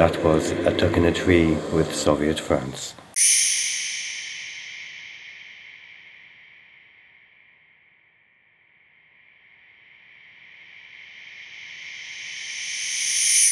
That was A Duck in a Tree with Zoviet France.